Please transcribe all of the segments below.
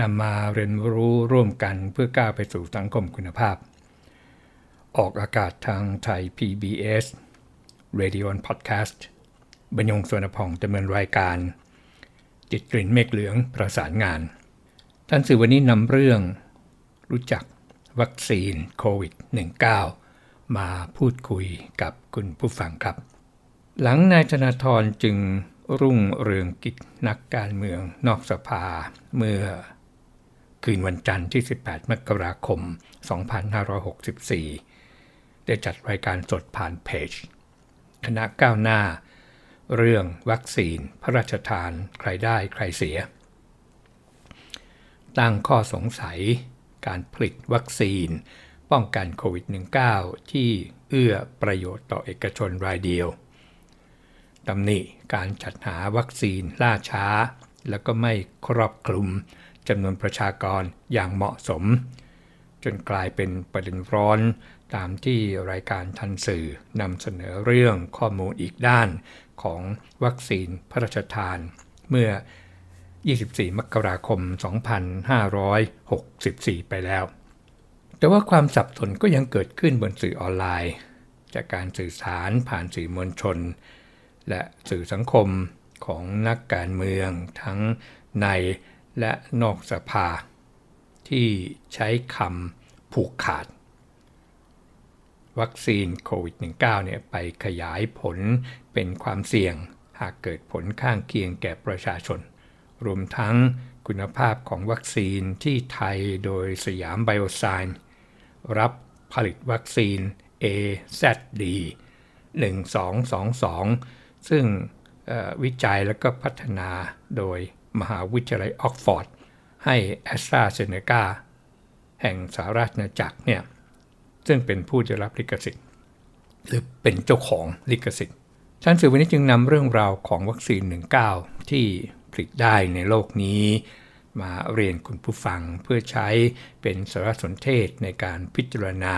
นำมาเรียนรู้ร่วมกันเพื่อก้าวไปสู่สังคมคุณภาพ ออกอากาศทางไทย PBS Radio and Podcast บรรยงสวนพองดำเนินรายการ จิตกลิ่นเมฆเหลืองประสานงาน ท่านสื่อวันนี้นำเรื่องรู้จักวัคซีนโควิด -19 มาพูดคุยกับคุณผู้ฟังครับ หลังนายธนาธรจึงรุ่งเรืองกิจนักการเมืองนอกสภาเมื่อ คืนวันจันทร์ที่ 18 มกราคม 2564 ได้จัดรายการสดผ่านเพจ คณะก้าวหน้า เรื่องวัคซีน พระราชทาน ใครได้ใครเสีย ตั้งข้อสงสัย การผลิตวัคซีน ป้องกันโควิด -19 ที่เอื้อประโยชน์ต่อเอกชนรายเดียวตำหนิการจัดหาวัคซีนล่าช้า แล้วก็ไม่ครอบคลุม จำนวนประชากรอย่างเหมาะสม จนกลายเป็นประเด็นร้อนตามที่รายการทันสื่อนำเสนอเรื่องข้อมูลอีกด้านของวัคซีนพระราชทานเมื่อ 24 มกราคม 2564 ไปแล้ว แต่ว่าความสับสนก็ยังเกิดขึ้นบนสื่อออนไลน์ จากการสื่อสารผ่านสื่อมวลชน และสื่อสังคมของนักการเมืองทั้งใน และนอกสภา ที่ใช้คำผูกขาด วัคซีนโควิด -19 เนี่ยไปขยายผลเป็นความเสี่ยง หากเกิดผลข้างเคียงแก่ประชาชน รวมทั้งคุณภาพของวัคซีนที่ไทยโดยสยามไบโอไซเอนซ์รับผลิตวัคซีน AZD 1222 ซึ่งวิจัยและก็พัฒนาโดย มหาวิทยาลัยออกซ์ฟอร์ด ให้แอสตราเซเนกาแห่งสหราชอาณาจักรเนี่ยซึ่งเป็นผู้จะรับลิขสิทธิ์ หรือเป็นเจ้าของลิขสิทธิ์ท่านสื่อวันนี้จึงนำเรื่องราวของวัคซีน 19 ที่ผลิตได้ในโลกนี้ มาเรียนคุณผู้ฟังเพื่อใช้เป็นสารสนเทศในการพิจารณา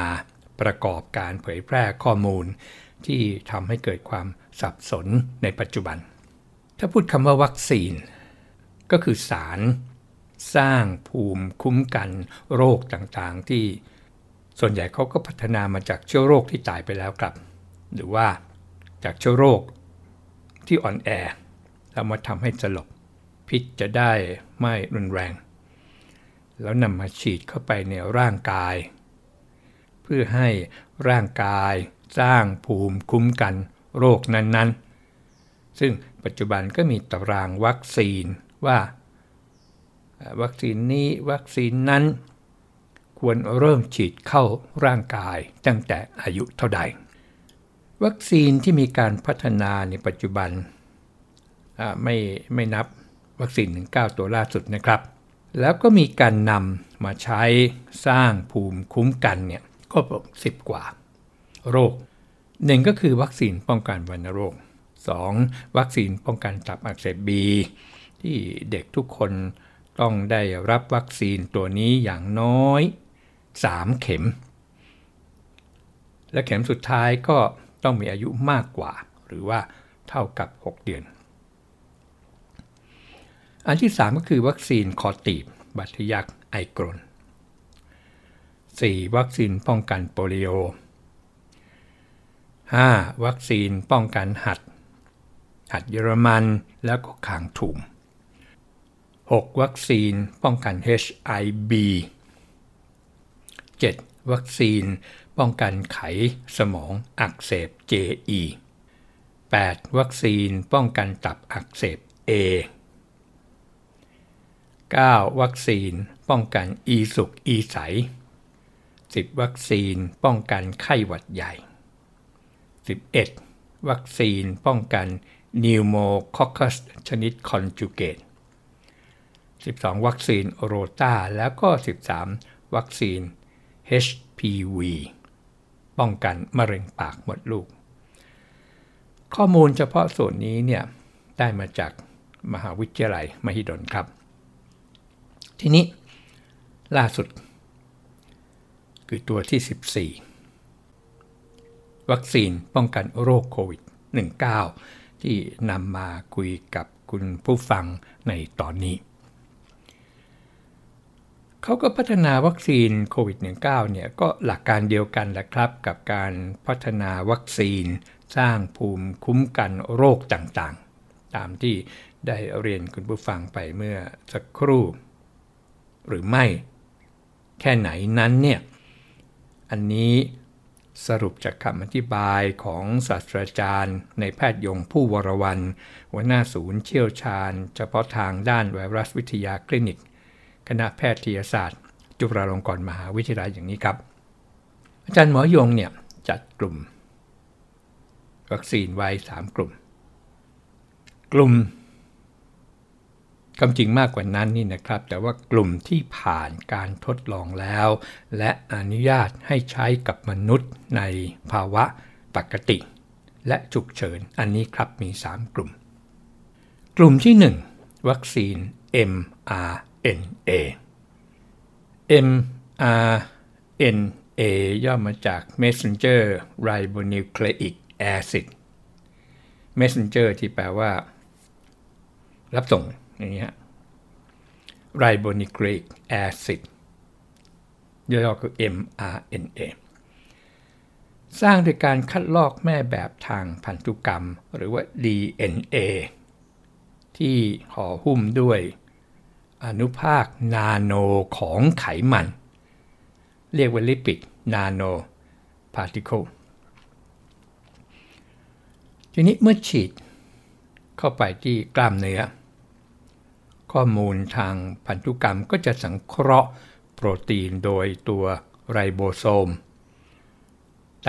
ประกอบการเผยแพร่ข้อมูล ที่ทำให้เกิดความสับสนในปัจจุบัน ถ้าพูดคำว่าวัคซีน ก็คือสารสร้างภูมิคุ้มกันโรคต่างๆ ที่ส่วนใหญ่เขาก็พัฒนามาจากเชื้อโรคที่ตายไปแล้วครับ หรือว่าจากเชื้อโรคที่อ่อนแอแล้วมาทำให้สลบพิษจะได้ไม่รุนแรง แล้วนำมาฉีดเข้าไปในร่างกาย เพื่อให้ร่างกายสร้างภูมิคุ้มกันโรคนั้นๆ ซึ่งปัจจุบันก็มีตารางวัคซีน ว่าวัคซีนนี้วัคซีนนั้น ควรเริ่มฉีดเข้าร่างกายตั้งแต่อายุเท่าใด วัคซีนที่มีการพัฒนาในปัจจุบันไม่ไม่นับวัคซีน 19 ตัวล่าสุดนะครับ แล้วก็มีการนำมาใช้สร้างภูมิคุ้มกันเนี่ยก็สิบกว่า โรคหนึ่งก็คือวัคซีนป้องกันวัณโรค 2. วัคซีนป้องกันตับอักเสบบี ที่เด็กทุกคนต้องได้รับวัคซีนตัวนี้อย่างน้อย 3 เข็ม และเข็มสุดท้ายก็ต้องมีอายุมากกว่า หรือว่าเท่ากับ 6 เดือน อันที่ 3 ก็คือวัคซีนคอตีบ บัตรยักไอกรน 4. วัคซีนป้องกันโปลิโอ 5. วัคซีนป้องกันหัด หัดเยอรมันแล้วก็ขางถุง 6. วัคซีนป้องกัน HIV 7. วัคซีนป้องกันไขสมองอักเสบ JE 8. วัคซีนป้องกันตับอักเสบ A 9. วัคซีนป้องกันอีสุกอีใส 10. วัคซีนป้องกันไข้หวัดใหญ่ 11. วัคซีนป้องกันนิวโมคอคัสชนิด conjugate 12 วัคซีนโรตาแล้วก็ 13 วัคซีน HPV ป้องกันมะเร็งปากมดลูก ข้อมูลเฉพาะส่วนนี้เนี่ยได้มาจากมหาวิทยาลัยมหิดลครับ ทีนี้ล่าสุด คือตัวที่ 14 วัคซีนป้องกันโรคโควิด -19 ที่นำมาคุยกับคุณผู้ฟังในตอนนี้ เขาก็พัฒนาวัคซีนโควิด -19 เนี่ยก็หลักการเดียวกันแหละครับ กับการพัฒนาวัคซีน สร้างภูมิคุ้มกันโรคต่างๆ ตามที่ได้เรียนคุณผู้ฟังไปเมื่อสักครู่ หรือไม่ แค่ไหนนั้นเนี่ยอันนี้สรุปจากคำอธิบายของศาสตราจารย์ ในแพทย์ยงผู้วรวันหัวหน้าศูนย์เชี่ยวชาญ เฉพาะทางด้านไวรัสวิทยาคลินิก คณะแพทยศาสตร์ จุฬาลงกรณ์มหาวิทยาลัยอย่างนี้ครับ อาจารย์หมอยงเนี่ยจัดกลุ่ม วัคซีนไว้ 3 กลุ่ม กลุ่มคำจริงมากกว่านั้นนี่นะครับ แต่ว่ากลุ่มที่ผ่านการทดลองแล้ว และอนุญาตให้ใช้กับมนุษย์ในภาวะปกติ และฉุกเฉิน อันนี้ครับมี 3 กลุ่ม กลุ่มที่ 1 วัคซีน mr mRNA mRNA ย่อมาจาก messenger ribonucleic acid messenger ที่แปลว่า รับส่งอย่างนี้ฮะ ribonucleic acid ย่อๆคือ mRNA สร้างโดยการคัดลอกแม่แบบทางพันธุกรรม หรือว่า DNA ที่ห่อหุ้มด้วย อนุภาคนาโนของไขมัน เรียกว่า lipid nanoparticle ทีนี้เมื่อฉีดเข้าไปที่กล้ามเนื้อ ข้อมูลทางพันธุกรรมก็จะสังเคราะห์โปรตีนโดยตัวไรโบโซม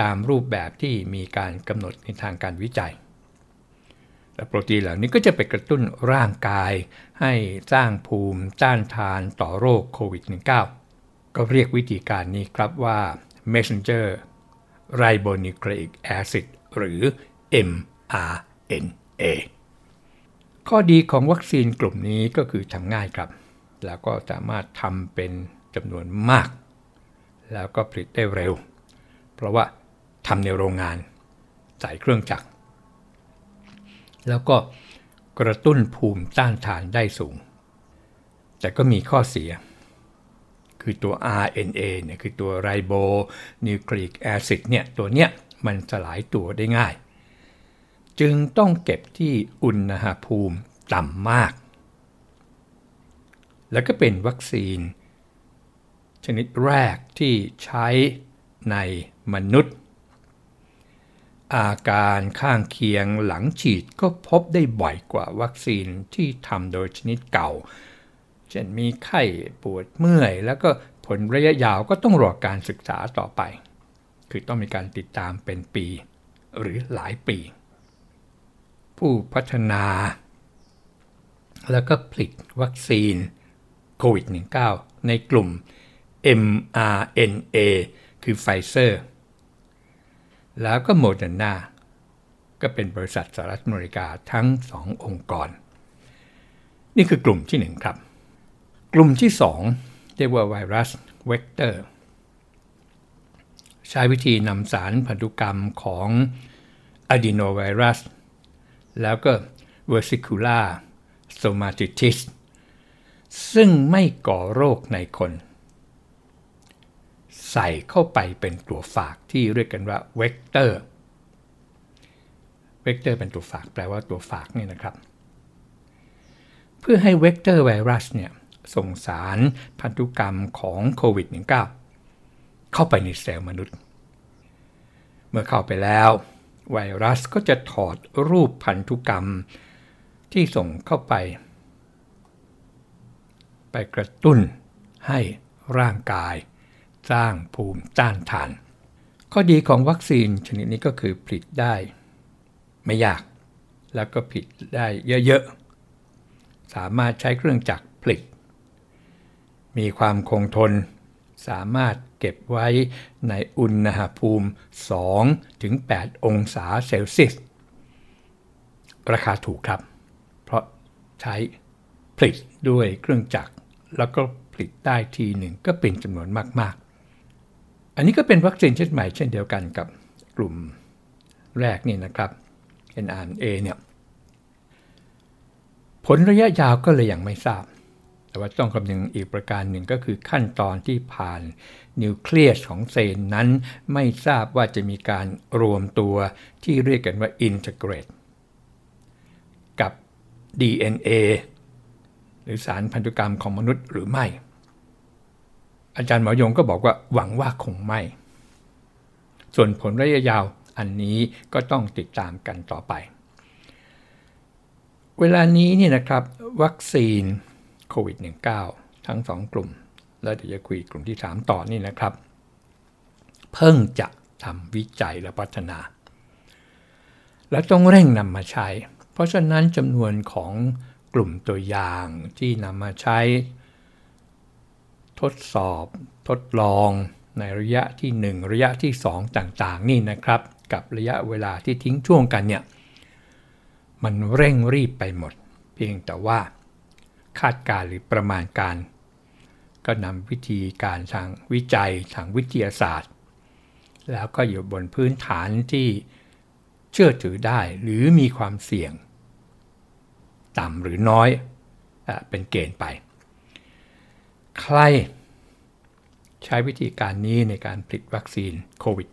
ตามรูปแบบที่มีการกำหนดในทางการวิจัย และโปรตีนเหล่านี้ก็จะไปกระตุ้นร่างกาย ให้สร้างภูมิต้านทานต่อโรคโควิด -19 ก็เรียกวิธีการนี้ครับว่า messenger ribonucleic acid หรือ mRNA ข้อดีของวัคซีนกลุ่มนี้ก็คือทำง่ายครับ แล้วก็สามารถทำเป็นจำนวนมาก แล้วก็ผลิตได้เร็ว เพราะว่าทำในโรงงานใส่เครื่องจักร แล้วก็กระตุ้นภูมิต้านทานได้สูง แต่ก็มีข้อเสีย คือตัว RNA เนี่ยคือตัวไรโบนิวคลีกแอซิดเนี่ยตัวเนี้ยมันสลายตัวได้ง่าย จึงต้องเก็บที่อุณหภูมิต่ำมาก แล้วก็เป็นวัคซีน ชนิดแรกที่ใช้ในมนุษย์ อาการข้างเคียงหลังฉีดก็พบได้บ่อยกว่าวัคซีนที่ทำโดยชนิดเก่า เช่นมีไข้ปวดเมื่อย แล้วก็ผลระยะยาวก็ต้องรอการศึกษาต่อไป คือต้องมีการติดตามเป็นปี หรือหลายปี ผู้พัฒนา แล้วก็ผลิตวัคซีนโควิด -19 ในกลุ่ม mRNA คือไฟเซอร์ แล้วก็โมเดอร์นาก็เป็นบริษัทสหรัฐอเมริกาทั้งสององค์กร นี่คือกลุ่มที่หนึ่งครับ กลุ่มที่สองเรียกว่าไวรัสเวกเตอร์ ใช้วิธีนำสารพันธุกรรมของอะดีโนไวรัส แล้วก็ vesicular stomatitis ซึ่งไม่ก่อโรคในคน ใส่เข้าไปเป็นตัวฝากที่เรียกกันว่า vector vector เป็นตัวฝากแปลว่าตัวฝากนี่นะครับ เพื่อให้เวกเตอร์ไวรัสเนี่ยส่งสารพันธุกรรมของโควิด -19 เข้าไปในเซลล์มนุษย์ เมื่อเข้าไปแล้ว ไวรัสก็จะถอดรูปพันธุกรรมที่ส่งเข้าไป ไปกระตุ้นให้ร่างกาย สร้างภูมิต้านทาน ข้อดีของวัคซีนชนิดนี้ก็คือผลิตได้ ไม่ยาก แล้วก็ผลิตได้เยอะๆ สามารถใช้เครื่องจักรผลิต มีความคงทน สามารถเก็บไว้ในอุณหภูมิ 2-8 องศาเซลเซียส ราคาถูกครับ เพราะใช้ผลิตด้วยเครื่องจักร แล้วก็ผลิตได้ทีหนึ่งก็เป็นจำนวนมาก อันนี้ก็เป็นวัคซีนชนิดใหม่เช่นเดียวกันกับกลุ่มแรกนี่นะครับ NRNA เนี่ยผลระยะยาวก็เลยยังไม่ทราบ แต่ว่าต้องคำนึงอีกประการหนึ่งก็คือขั้นตอนที่ผ่านนิวเคลียสของเซลล์นั้น ไม่ทราบว่าจะมีการรวมตัวที่เรียกกันว่า integrate กับ DNA หรือสารพันธุกรรมของมนุษย์หรือไม่ อาจารย์หมอยงก็บอกว่าหวังว่าคงไม่ ส่วนผลระยะยาวอันนี้ก็ต้องติดตามกันต่อไป เวลานี้นี่นะครับวัคซีนโควิด -19 ทั้ง 2 กลุ่ม แล้วเดี๋ยวจะคุยกลุ่มที่ 3 ต่อนี่นะครับ เพิ่งจะทำวิจัยและพัฒนา และต้องเร่งนำมาใช้ เพราะฉะนั้นจำนวนของกลุ่มตัวอย่างที่นำมาใช้ ทดสอบ ทดลอง ในระยะที่ 1 ระยะที่ 2 ต่างๆ นี่นะครับ กับระยะเวลาที่ทิ้งช่วงกันเนี่ยมันเร่งรีบไปหมด เพียงแต่ว่า คาดการหรือประมาณการ ก็นำวิธีการทางวิจัยทางวิทยาศาสตร์ แล้วก็อยู่บนพื้นฐานที่เชื่อถือได้หรือมีความเสี่ยง ต่ำหรือน้อยเป็นเกณฑ์ไป ใคร ใช้วิธีการนี้ในการผลิตวัคซีนโควิด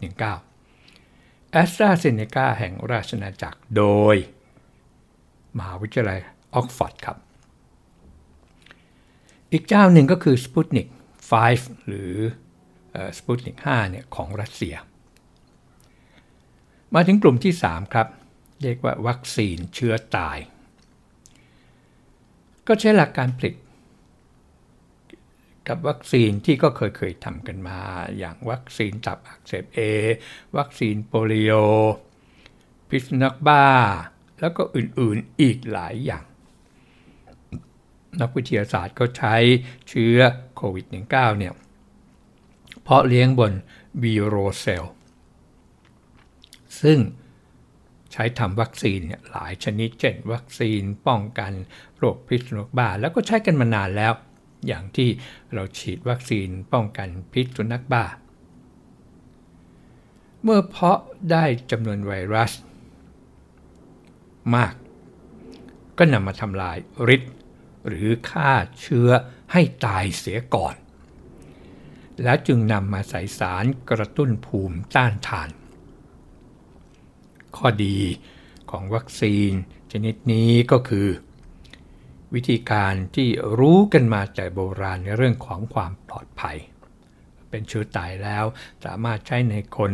-19 แอสตราเซเนกาแห่งราชนาจักรโดย มหาวิทยาลัยออกฟอร์ดครับ อีกเจ้าหนึ่งก็คือ Sputnik 5หรือ Sputnik 5เนี่ยของรัสเซีย มาถึงกลุ่มที่ 3 ครับ เรียกว่าวัคซีนเชื้อตาย ก็ใช้หลักการผลิต กับวัคซีนที่ก็เคยเคยทำกันมา อย่างวัคซีนตับอักเสบเอวัคซีนโปลิโอพิษนัขบ้า แล้วก็อื่นๆอีกหลายอย่าง นักวิทยาศาสตร์ก็ใช้เชื้อโควิด -19 เนี่ยเพาะเลี้ยงบนวีโรเซลซึ่งใช้ทำวัคซีนเนี่ยหลายชนิดเช่น วัคซีนป้องกันโรคพิษสุนัขบ้าแล้วก็ใช้กันมานานแล้ว อย่างที่เราฉีดวัคซีนป้องกันพิษสุนัขบ้า เมื่อเพาะได้จำนวนไวรัส มาก ก็นำมาทำลายฤทธิ์หรือฆ่าเชื้อให้ตายเสียก่อน แล้วจึงนำมาใส่สารกระตุ้นภูมิต้านทาน ข้อดีของวัคซีนชนิดนี้ก็คือ วิธีการที่รู้กันมาแต่โบราณในเรื่องของความปลอดภัย เป็นเชื้อตายแล้ว สามารถใช้ในคน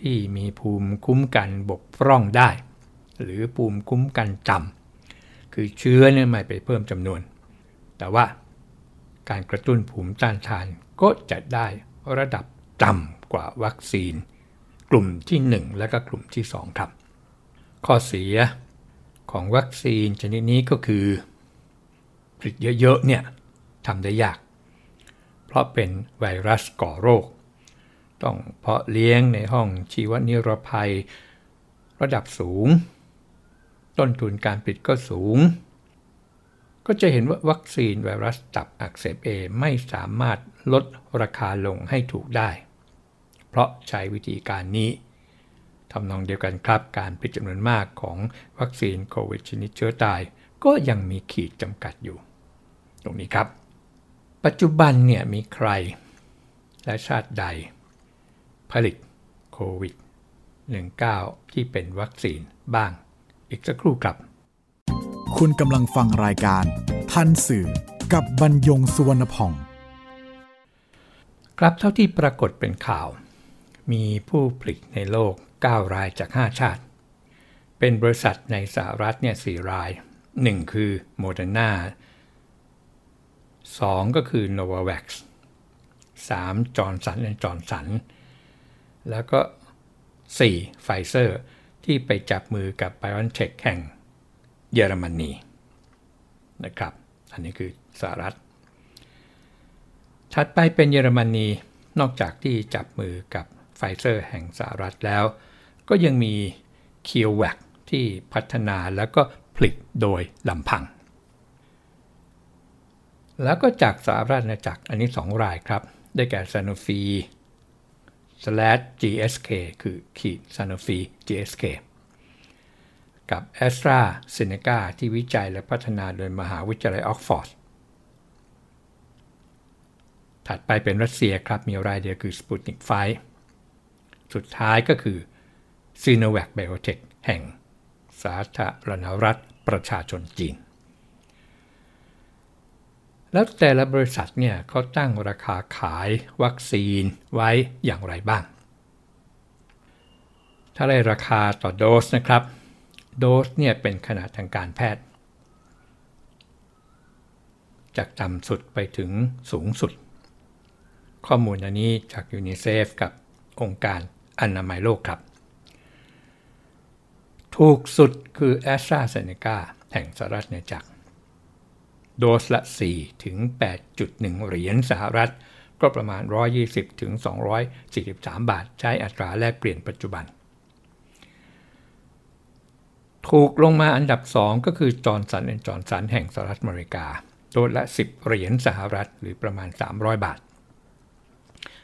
ที่มีภูมิคุ้มกันบกพร่องได้ หรือภูมิคุ้มกันต่ำคือเชื้อเนี่ยไม่ไปเพิ่มจำนวน แต่ว่าการกระตุ้นภูมิต้านทานก็จะได้ระดับต่ำกว่าวัคซีน กลุ่มที่ 1 และก็กลุ่มที่ 2 ครับ ข้อเสียของวัคซีนชนิดนี้ก็คือ ผลิตเยอะๆเนี่ยทำได้ยาก เพราะเป็นไวรัสก่อโรค ต้องเพาะเลี้ยงในห้องชีวนิรภัย ระดับสูง ต้นทุนการผลิตก็สูง ก็จะเห็นว่าวัคซีนไวรัสตับอักเสบเอไม่สามารถลดราคาลงให้ถูกได้ เพราะใช้วิธีการนี้ทำนองเดียวกันครับ การผลิตจำนวนมากของวัคซีนโควิดชนิดเชื้อตาย ก็ยังมีขีดจำกัดอยู่ ตรงนี้ครับ ปัจจุบันเนี่ยมีใคร และชาติใด ผลิตโควิด 19 ที่เป็นวัคซีนบ้าง อีกสักครู่ครับ คุณกำลังฟังรายการ ทันสื่อกับบรรยงสุวรรณพอง ครับเท่าที่ปรากฏเป็นข่าว มีผู้ผลิตในโลก 9 รายจาก 5 ชาติ เป็นบริษัทในสหรัฐเนี่ย4ราย 1 คือโมเดอร์นา 2 ก็คือ Novavax 3จอห์นสันและจอห์นสันแล้วก็ 4 ไฟเซอร์ที่ไปจับมือกับ BioNTech แห่งเยอรมนีนะครับ อันนี้คือสหรัฐ ถัดไปเป็นเยอรมนี นอกจากที่จับมือกับไฟเซอร์แห่งสหรัฐแล้ว ก็ยังมีเคียวแวกที่พัฒนาแล้วก็ผลิตโดยลำพัง แล้วก็จากสหรัฐอาณาจักรอันนี้ 2 รายครับ ได้แก่ซานฟี GSK คือขีด Sanofi GSK กับ a s t r a z เซ e c a ที่วิจัยและพัฒนาโดยมหาวิทยาลัยออกฟอร์ดถัดไปเป็นรัสเซียครับ มีรายเดียวคือ Sputnik 5สุดท้ายก็คือ Sinovac Biotech แห่งสาธารณรัฐประชาชนจีน แล้วแต่ละบริษัทเนี่ยเขาตั้งราคาขายวัคซีนไว้อย่างไรบ้าง ถ้าได้ราคาต่อโดสนะครับ โดสเนี่ยเป็นขนาดทางการแพทย์ จากต่ำสุดไปถึงสูงสุด ข้อมูลอันนี้จากยูนิเซฟกับองค์การอนามัยโลกครับ ถูกสุดคือแอสตราเซเนกาแห่งสหรัฐเนจักร โดสละ 4 ถึง 8.1 เหรียญสหรัฐ ก็ประมาณ 120 ถึง 243 บาท ใช้อัตราแลกเปลี่ยนปัจจุบัน ถูกลงมาอันดับ 2 ก็คือจอห์นสันแอนด์จอห์นสันแห่งสหรัฐอเมริกา โดสละ 10 เหรียญสหรัฐหรือประมาณ 300 บาท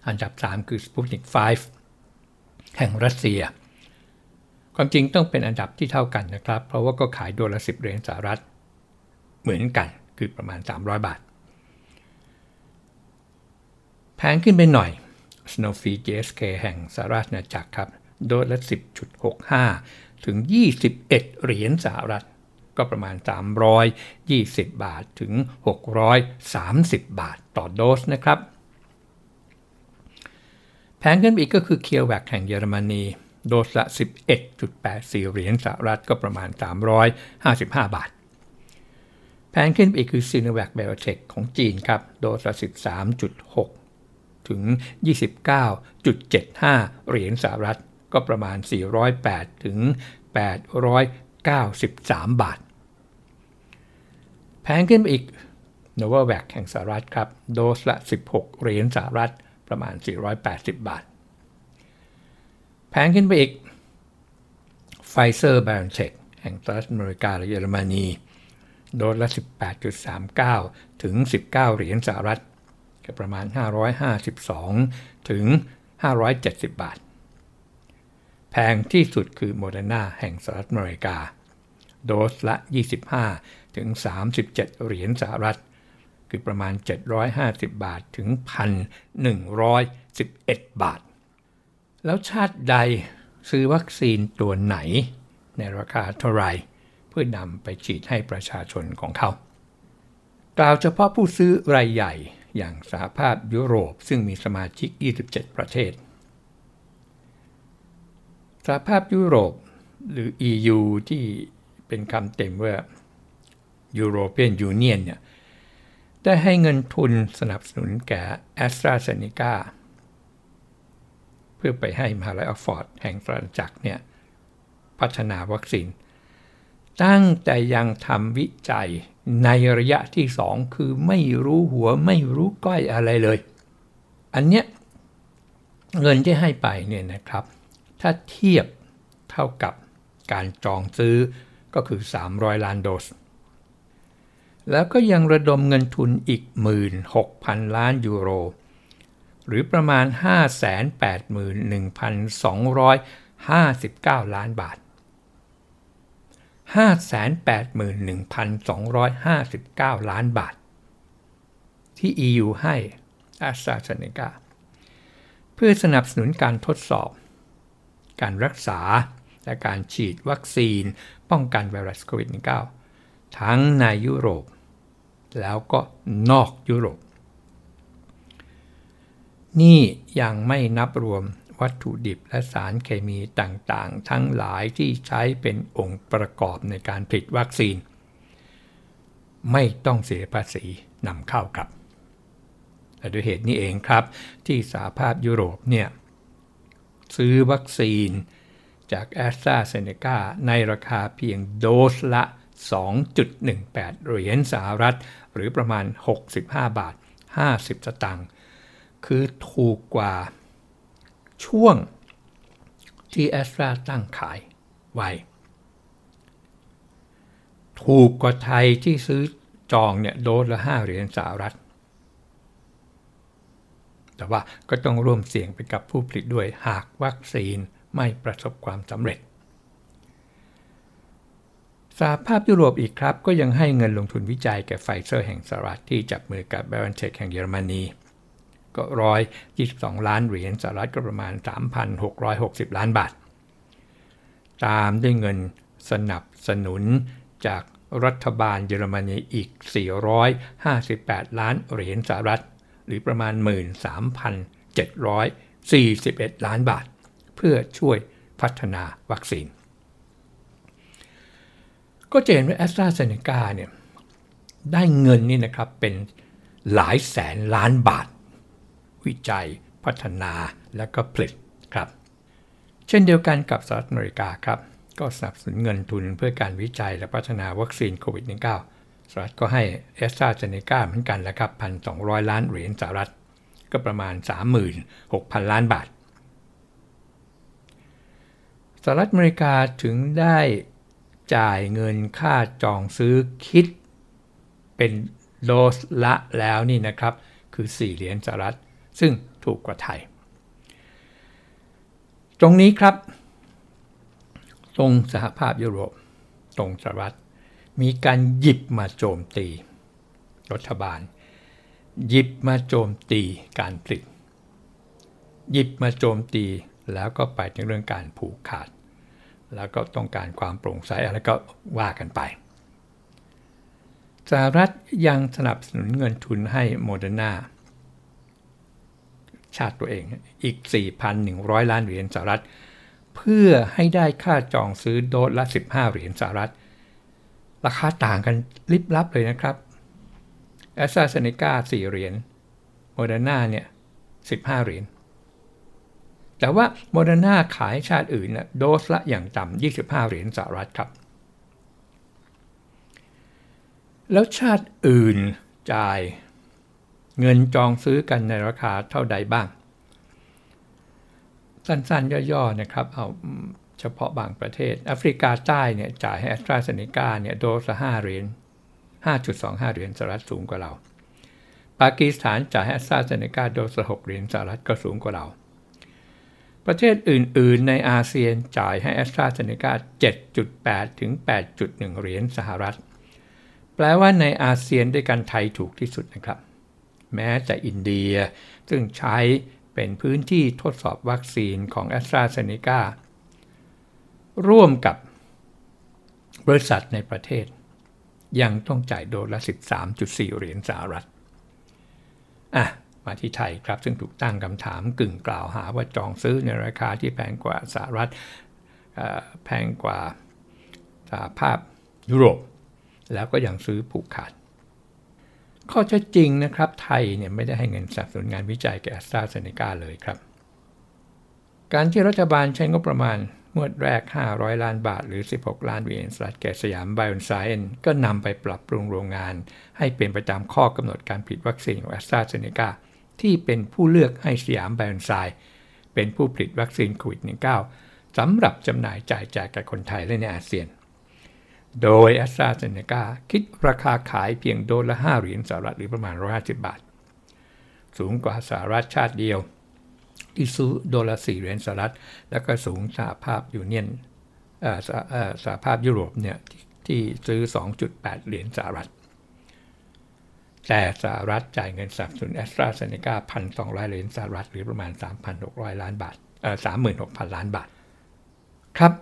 อันดับ 3 คือ Sputnik 5 แห่งรัสเซีย ความจริงต้องเป็นอันดับที่เท่ากันนะครับ เพราะว่าก็ขายโดสละสิบเหรียญสหรัฐเหมือนกัน คือประมาณ 300 บาท แพงขึ้นไปหน่อย Sanofi GSK แห่งสหรัฐอาณาจักรครับ โดสละ 10.65 ถึง 21 เหรียญสหรัฐ ก็ประมาณ 320 บาทถึง 630 บาทต่อโดสนะครับ แพงขึ้นอีกก็คือเคียวแวกแห่งเยอรมนีโดสละ 11.84 เหรียญสหรัฐก็ประมาณ 355 บาท แพงขึ้นไปอีกคือ s i n o v a c Biotech ของจีนครับ โดสละ13.6 ถึง 29.75 เหรียญสหรัฐ ก็ประมาณ 408 ถึง 893 บาท แพงขึ้นไปอีก Novavax แห่งสหรัฐครับ โดสละ 16 เหรียญสหรัฐ ประมาณ 480 บาท แพงขึ้นไปอีก Pfizer BioNTech แห่งสหรัฐอเมริกาและเยอรมนี โดสละ 18.39 ถึง 19 เหรียญสหรัฐก็ประมาณ 552 ถึง 570 บาท แพงที่สุดคือโมเดอร์นาแห่งสหรัฐอเมริกา โดสละ 25 ถึง 37 เหรียญสหรัฐ คือประมาณ 750 บาทถึง 1,111 บาท แล้วชาติใดซื้อวัคซีนตัวไหน ในราคาเท่าไหร่ เพื่อนำไปฉีดให้ประชาชนของเขา กล่าวเฉพาะผู้ซื้อรายใหญ่อย่างสหภาพยุโรปซึ่งมีสมาชิก 27 ประเทศ สหภาพยุโรปหรือ EU ที่เป็นคำเต็มว่า European Union เนี่ยได้ให้เงินทุนสนับสนุนแก่ a s t r a z เซ e c a เพื่อไปให้มหาลัยออกฟอร์ดแห่งฝรั่งจักรเนี่ยพัฒนาวัคซีน ตั้งแต่ยังทำวิจัยในระยะที่2คือไม่รู้หัวไม่รู้ก้อยอะไรเลย อันเนี้ยเงินที่ให้ไปเนี่ยนะครับ ถ้าเทียบเท่ากับการจองซื้อก็คือ 300 ล้านโดส แล้วก็ยังระดมเงินทุนอีก 16,000 ล้านยูโร หรือประมาณ 581,259 ล้านบาท 581,259 ล้านบาท ที่ EU ให้อาซาเซเนกาเพื่อสนับสนุนการทดสอบ การรักษาและการฉีดวัคซีนป้องกันไวรัสโควิด -19 ทั้งในยุโรป แล้วก็นอกยุโรป นี่ยังไม่นับรวม วัตถุดิบและสารเคมีต่างๆ ทั้งหลายที่ใช้เป็นองค์ประกอบในการผลิตวัคซีน ไม่ต้องเสียภาษีนำเข้าครับและด้วยเหตุนี้เองครับ ที่สหภาพยุโรปเนี่ยซื้อวัคซีนจากแอสตราเซเนกาในราคาเพียงโดสละ 2.18 เหรียญสหรัฐ หรือประมาณ 65 บาท 50 สตางค์ คือถูกกว่า ช่วงที่แอสตราตั้งขายไว้ ถูกกว่าไทยที่ซื้อจองเนี่ยโดสละ5เหรียญสหรัฐ แต่ว่าก็ต้องร่วมเสี่ยงไปกับผู้ผลิตด้วยหากวัคซีนไม่ประสบความสำเร็จสหภาพยุโรปอีกครับ ก็ยังให้เงินลงทุนวิจัยแก่ไฟเซอร์แห่งสหรัฐที่จับมือกับแบรนเทคแห่งเยอรมนี ก็ร้อย22ล้านเหรียญสหรัฐก็ประมาณ 3,660 ล้านบาท ตามด้วยเงินสนับสนุนจากรัฐบาลเยอรมนีอีก 458 ล้านเหรียญสหรัฐ หรือประมาณ 13,741 ล้านบาท เพื่อช่วยพัฒนาวัคซีน ก็จะเห็นว่าแอสตราเซเนกาเนี่ยได้เงินนี่นะครับเป็นหลายแสนล้านบาท วิจัย พัฒนาและก็ผลิตครับ เช่นเดียวกันกับสหรัฐอเมริกาครับ ก็สนับสนุนเงินทุนเพื่อการวิจัยและพัฒนาวัคซีนโควิด -19 สหรัฐก็ให้แอสตราเซเนกาเหมือนกันแหละครับ 1,200 ล้านเหรียญสหรัฐ ก็ประมาณ 36,000 ล้านบาทสหรัฐอเมริกาถึงได้จ่ายเงินค่าจองซื้อคิดเป็นโดสละแล้วนี่นะครับ คือ 4 เหรียญสหรัฐ ซึ่งถูกกว่าไทย ตรงนี้ครับ ตรงสหภาพยุโรป ตรงสหรัฐ มีการหยิบมาโจมตี รัฐบาล หยิบมาโจมตีการผลิต หยิบมาโจมตีแล้วก็ไปถึงเรื่องการผูกขาด แล้วก็ต้องการความโปร่งใสอะไรก็ว่ากันไปสหรัฐยังสนับสนุนเงินทุนให้โมเดอร์นา ชาติตัวเองอีก 4,100 ล้านเหรียญสหรัฐ เพื่อให้ได้ค่าจองซื้อโดสละ 15 เหรียญสหรัฐ ราคาต่างกันลิบลับเลยนะครับแอสตราเซเนกา4เหรียญโมเดอร์นาเนี่ย 15 เหรียญแต่ว่าโมเดอร์นาขายชาติอื่นนะโดสละอย่างต่ำ25 เหรียญสหรัฐครับ แล้วชาติอื่นจ่าย เงินจองซื้อกันในราคาเท่าใดบ้าง สั้นๆ ย่อๆนะครับ เอาเฉพาะบางประเทศ แอฟริกาใต้เนี่ยจ่ายให้แอสตราเซเนกาเนี่ยโดสละ5เหรียญ5.25 เหรียญสหรัฐสูงกว่าเรา ปากีสถานจ่ายให้แอสตราเซเนกาโดสละ6เหรียญสหรัฐก็สูงกว่าเรา ประเทศอื่น ๆ ในอาเซียนจ่ายให้แอสตราเซเนกา7.8 ถึง 8.1 เหรียญสหรัฐ แปลว่าในอาเซียนด้วยกันไทยถูกที่สุดนะครับ แม้แต่อินเดีย ซึ่งใช้เป็นพื้นที่ทดสอบวัคซีนของแอสตราเซเนการ่วมกับบริษัทในประเทศ ยังต้องจ่ายโดสละ 13.4 เหรียญสหรัฐอะมาที่ไทยครับ ซึ่งถูกตั้งคำถามกึ่งกล่าวหาว่าจองซื้อในราคาที่แพงกว่าสหรัฐแพงกว่าสหภาพยุโรป แล้วก็ยังซื้อผูกขาด ข้อเท็จจริงนะครับ ไทยเนี่ยไม่ได้ให้เงินสนับสนุนงานวิจัยแก่แอสตราเซเนกาเลยครับ การที่รัฐบาลใช้งบประมาณมวดแรก 500 ล้านบาทหรือ 16 ล้านเหรียญสหรัฐแก่สยามไบโอนไซเอนก็นำไปปรับปรุงโรงงาน ให้เป็นประจำข้อกำหนดการผลิตวัคซีนของแอสตราเซเนกาที่เป็นผู้เลือกให้สยามไบโอนไซน์เป็นผู้ผลิตวัคซีนโควิด -19 สำหรับจำหน่ายจ่ายแจกแกับคนไทยและในอาเซียน โดยแอสตราเซเนกาคิดราคาขายเพียงโดสละ 5 เหรียญสหรัฐหรือประมาณ 150 บาท สูงกว่าสหรัฐชาติเดียว ที่ซื้อโดละ 4 เหรียญสหรัฐ แล้วก็สูงสหภาพยูเนียนสหภาพยุโรปเนี่ยที่ซื้อ 2.8 เหรียญสหรัฐ แต่สหรัฐจ่ายเงินสนับสนุนแอสตราเซเนกาพันสองร้อยเหรียญสหรัฐ หรือประมาณ 3,600 ล้านบาทเอ่อ36,000ล้านบาท ครับ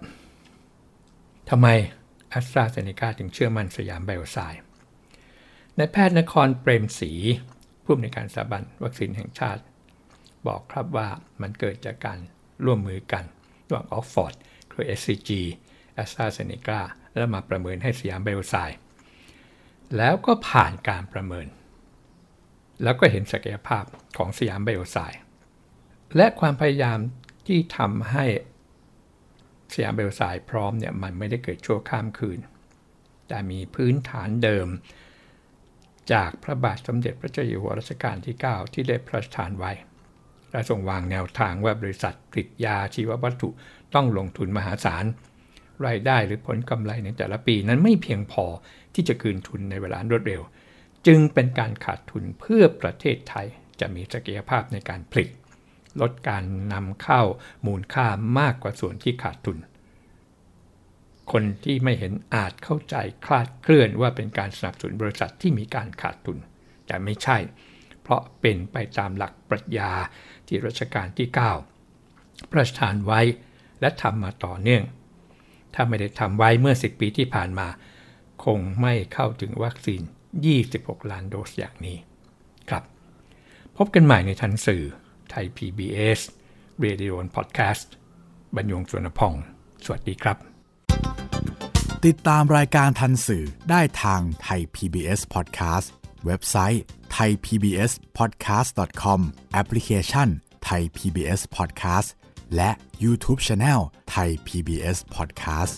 ทำไม แอสตราเซเนกาถึงเชื่อมั่นสยามไบโอไซด์ในแพทย์นครเปรมศรีผู้อำนวยการสถาบันวัคซีนแห่งชาติ บอกครับว่ามันเกิดจากการร่วมมือกันระหว่างออกซ์ฟอร์ดคือ SCG แอสตราเซเนกาแล้วมาประเมินให้สยามไบโอไซเอนซ์แล้วก็ผ่านการประเมิน แล้วก็เห็นศักยภาพของสยามไบโอไซเอนซ์และความพยายามที่ทำให้ สยามไบโอไซเอนซ์พร้อมเนี่ยมันไม่ได้เกิดชั่วข้ามคืน แต่มีพื้นฐานเดิม จากพระบาทสมเด็จพระเจ้าอยู่หัวรัชกาลที่ 9 ที่ได้พระราชทานไว้และทรงวางแนวทางว่าบริษัทผลิตยาชีววัตถุต้องลงทุนมหาศาลรายได้หรือผลกำไรในแต่ละปีนั้นไม่เพียงพอที่จะคืนทุนในเวลารวดเร็ว จึงเป็นการขาดทุนเพื่อประเทศไทยจะมีศักยภาพในการผลิต ลดการนำเข้ามูลค่ามากกว่าส่วนที่ขาดทุน คนที่ไม่เห็นอาจเข้าใจคลาดเคลื่อนว่าเป็นการสนับสนุนบริษัทที่มีการขาดทุน แต่ไม่ใช่ เพราะเป็นไปตามหลักปรัชญาที่รัชกาลที่ 9 ประทานไว้และทำมาต่อเนื่อง ถ้าไม่ได้ทำไว้เมื่อ 10 ปีที่ผ่านมา คงไม่เข้าถึงวัคซีน 26 ล้านโดสอย่างนี้ ครับ พบกันใหม่ในทันสื่อ ไทย PBS Radio and Podcast บรรยงสวนพอง สวัสดีครับ ติดตามรายการทันสื่อได้ทางไทย PBS Podcast เว็บไซต์ thaipbspodcast.com แอปพลิเคชัน Thai PBS Podcast และ YouTube Channel Thai PBS Podcast